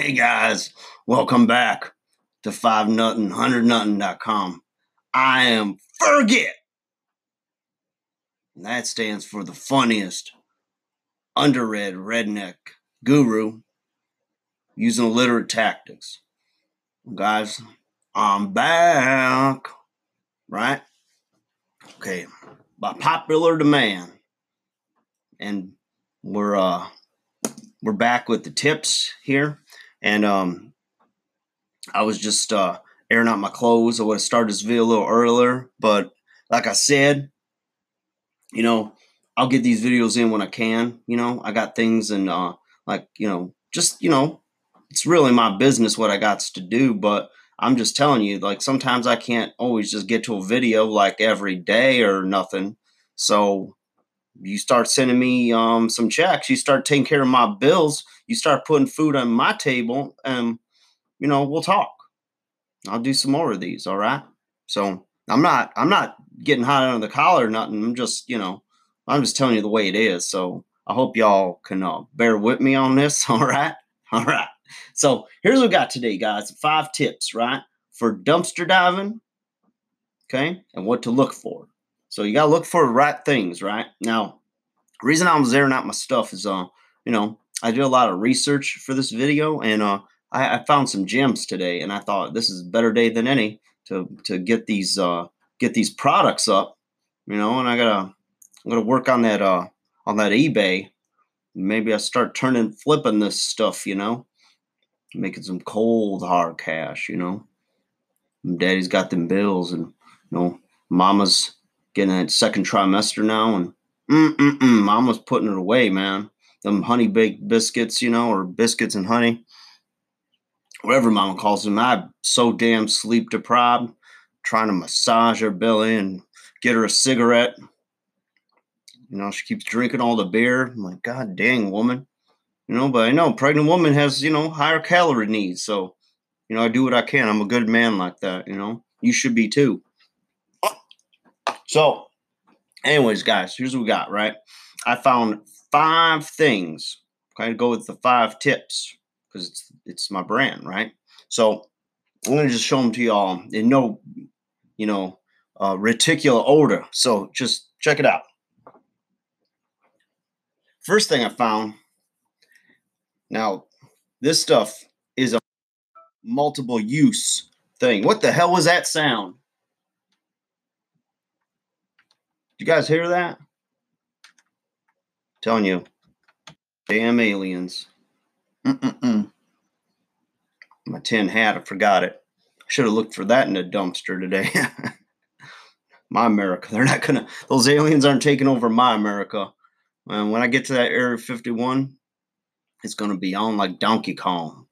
Hey guys, welcome back to 5 nothing 100 nothing.com. I am Fergit. And that stands for the funniest underread redneck guru using illiterate tactics. Guys, I'm back. Right? Okay. By popular demand. And we're uh we're back with the tips here. And um, I was just uh, airing out my clothes. I would have started this video a little earlier, but like I said, you know, I'll get these videos in when I can. You know, I got things and uh, like you know, just you know, it's really my business what I got to do. But I'm just telling you, like sometimes I can't always just get to a video like every day or nothing. So you start sending me um, some checks, you start taking care of my bills, you start putting food on my table, and you know we'll talk. I'll do some more of these. All right. So I'm not I'm not getting hot under the collar or nothing. I'm just you know I'm just telling you the way it is. So I hope y'all can uh, bear with me on this. All right. All right. So here's what we got today, guys. Five tips, right, for dumpster diving. Okay, and what to look for. So you got to look for the right things, right? Now, reason I was airing out my stuff is, uh, you know, I did a lot of research for this video, and uh, I, I found some gems today, and I thought this is a better day than any to to get these uh, get these products up, you know. And I gotta I'm gonna work on that uh, on that eBay. Maybe I start turning flipping this stuff, you know, making some cold hard cash, you know. Daddy's got them bills, and you know, Mama's getting that second trimester now, and mm-mm-mm, mama's putting it away, man. Them honey baked biscuits, you know, or biscuits and honey, whatever mama calls them. I'm so damn sleep deprived, trying to massage her belly and get her a cigarette. You know, she keeps drinking all the beer. I'm like, God dang, woman. You know, but I know pregnant woman has, you know, higher calorie needs. So, you know, I do what I can. I'm a good man like that, you know. You should be too. So, anyways, guys, here's what we got, right? I found five things. Okay, go with the five tips because it's it's my brand, right? So I'm gonna just show them to y'all in no, you know, uh, reticular order. So just check it out. First thing I found. Now, this stuff is a multiple use thing. What the hell was that sound? You guys hear that? I'm telling you, damn aliens. Mm-mm-mm. My tin hat, I forgot it. Should have looked for that in a dumpster today. my America. They're not gonna. Those aliens aren't taking over my America. And when I get to that Area 51, it's gonna be on like Donkey Kong.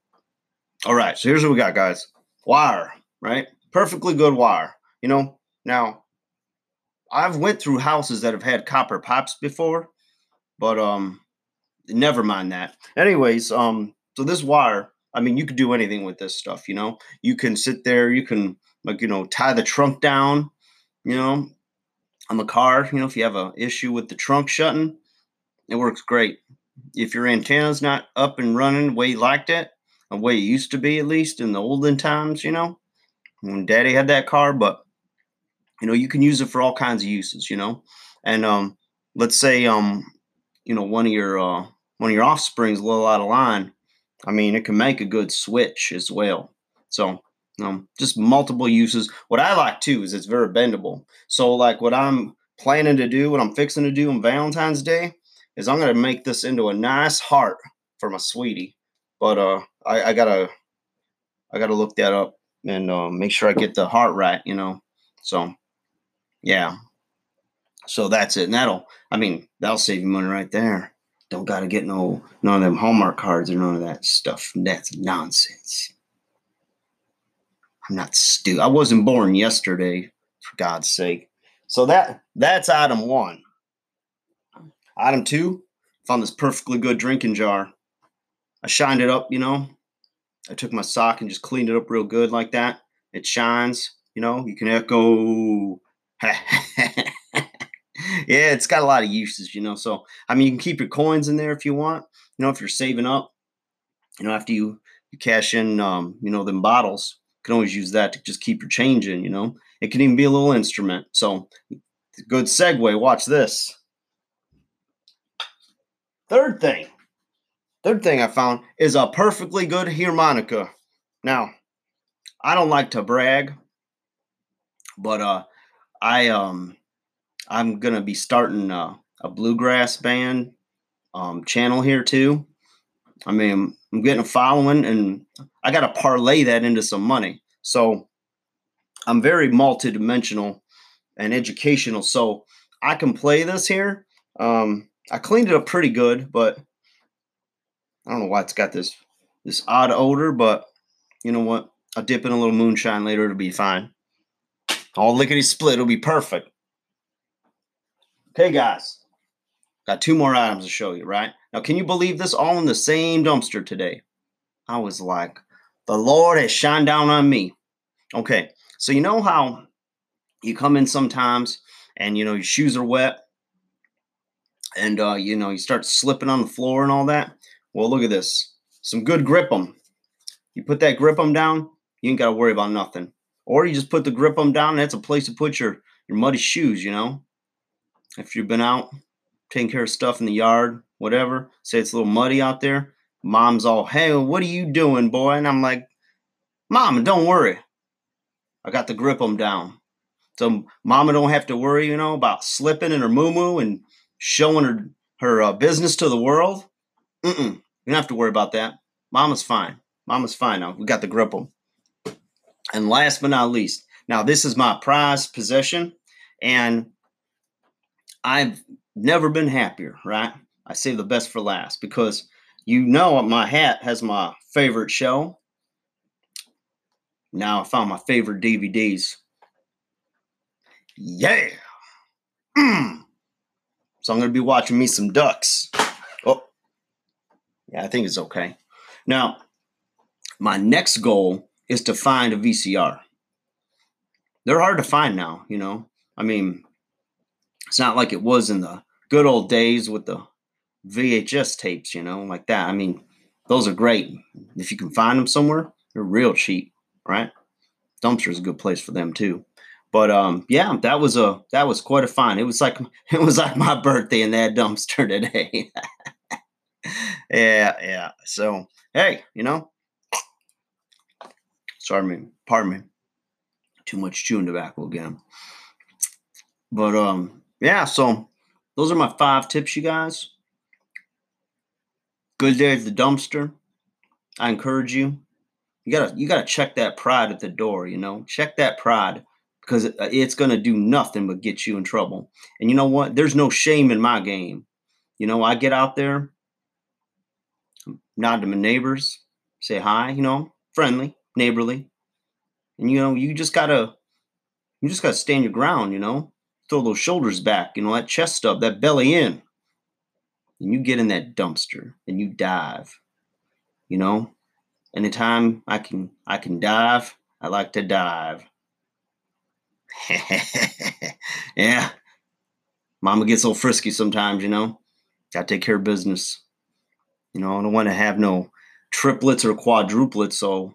All right, so here's what we got, guys. Wire, right? Perfectly good wire. You know, now I've went through houses that have had copper pipes before, but um, never mind that. Anyways, um, so this wire, I mean, you could do anything with this stuff. You know, you can sit there, you can like you know tie the trunk down, you know, on the car. You know, if you have a issue with the trunk shutting, it works great. If your antenna's not up and running the way you liked it, the way it used to be, at least in the olden times, you know, when Daddy had that car, but you know you can use it for all kinds of uses you know? And um let's say um you know one of your uh one of your offspring's a little out of line i mean it can make a good switch as well. So um just multiple uses. What i like too is it's very bendable. So like what i'm planning to do what i'm fixing to do on valentine's day is i'm going to make this into a nice heart for my sweetie. But uh i, I gotta i gotta look that up and uh, make sure i get the heart right you know? So yeah. So that's it. And that'll, I mean, that'll save you money right there. Don't got to get no none of them Hallmark cards or none of that stuff. That's nonsense. I'm not stupid. I wasn't born yesterday, for God's sake. So that that's item one. Item two, found this perfectly good drinking jar. I shined it up, you know. I took my sock and just cleaned it up real good like that. It shines, you know. You can echo yeah, it's got a lot of uses, you know. So, I mean, you can keep your coins in there if you want. You know, if you're saving up, you know, after you you cash in, um, you know, them bottles. You can always use that to just keep your change in. You know, it can even be a little instrument. So, good segue. Watch this. Third thing, third thing I found is a perfectly good harmonica. Now, I don't like to brag, but uh, I um, I'm gonna be starting a bluegrass band um, channel here too. I mean, I'm getting a following, and I got to parlay that into some money. So I'm very multidimensional and educational. So I can play this here. Um, I cleaned it up pretty good, but I don't know why it's got this this odd odor. But you know what? I'll dip in a little moonshine later. It'll be fine. All lickety split. It'll be perfect. Okay, guys. Got two more items to show you, right? Now, can you believe this? All in the same dumpster today. I was like, the Lord has shined down on me. Okay, so you know how you come in sometimes and you know your shoes are wet and uh, you know you start slipping on the floor and all that. Well, look at this. Some good grip them. You put that grip them down, you ain't got to worry about nothing. Or you just put the grip them down. That's a place to put your your muddy shoes. You know, if you've been out taking care of stuff in the yard, whatever. Say it's a little muddy out there. Mom's all, hey, what are you doing, boy? And I'm like, Mom, don't worry. I got the grip them down. So Mama don't have to worry, you know, about slipping in her moo and showing her her uh, business to the world. Mm-mm. You don't have to worry about that. Mama's fine. Mama's fine now. We got the grip them. And last but not least, now this is my prized possession, and I've never been happier, right? I save the best for last because you know my hat has my favorite show. Now I found my favorite DVDs. Yeah. Mm. So I'm going to be watching me some ducks. Oh, yeah, I think it's okay. Now, my next goal is to find a VCR. They're hard to find now, you know. I mean, it's not like it was in the good old days with the VHS tapes, you know, like that. I mean, those are great. If you can find them somewhere, they're real cheap, right? Dumpster is a good place for them too. But um, yeah, that was a that was quite a find. It was like it was like my birthday in that dumpster today. yeah, yeah. So hey, you know, sorry me, pardon me, too much chewing tobacco again. But um, yeah. So those are my five tips, you guys. Good day at the dumpster. I encourage you. You gotta you gotta check that pride at the door. You know, check that pride because uh, it's gonna do nothing but get you in trouble. And you know what? There's no shame in my game. You know, I get out there, nod to my neighbors, say hi. You know, friendly, neighborly, and you know, you just gotta you just gotta stand your ground. You know, throw those shoulders back, you know, that chest up, that belly in. And you get in that dumpster and you dive. You know? Anytime I can I can dive, I like to dive. yeah. Mama gets so frisky sometimes, you know. Gotta take care of business. You know, I don't want to have no triplets or quadruplets, so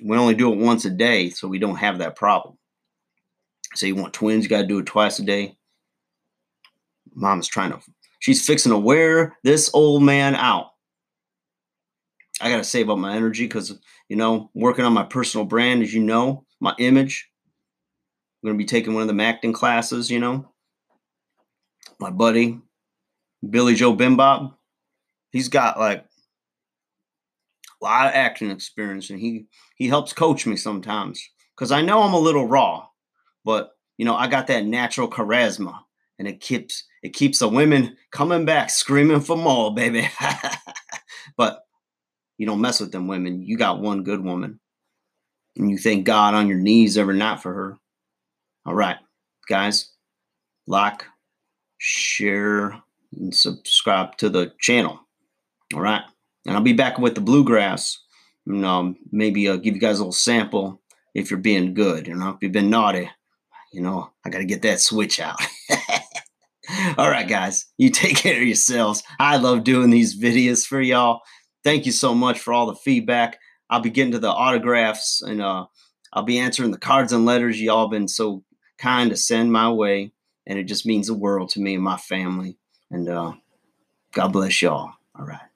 we only do it once a day, so we don't have that problem. Say you want twins, you got to do it twice a day. Mom's trying to, she's fixing to wear this old man out. I got to save up my energy because, you know, working on my personal brand, as you know, my image. I'm going to be taking one of the acting classes, you know. My buddy, Billy Joe Bimbob, he's got like lot of acting experience and he he helps coach me sometimes because I know I'm a little raw. But you know, I got that natural charisma, and it keeps it keeps the women coming back screaming for more, baby. but you don't mess with them women. You got one good woman, and you thank God on your knees every night for her. All right, guys, like, share, and subscribe to the channel. All right, and I'll be back with the bluegrass. And um, maybe I'll give you guys a little sample if you're being good. You know, if you've been naughty, you know, I got to get that switch out. All right, guys, you take care of yourselves. I love doing these videos for y'all. Thank you so much for all the feedback. I'll be getting to the autographs and uh, I'll be answering the cards and letters y'all been so kind to send my way. And it just means the world to me and my family. And uh, God bless y'all. All right.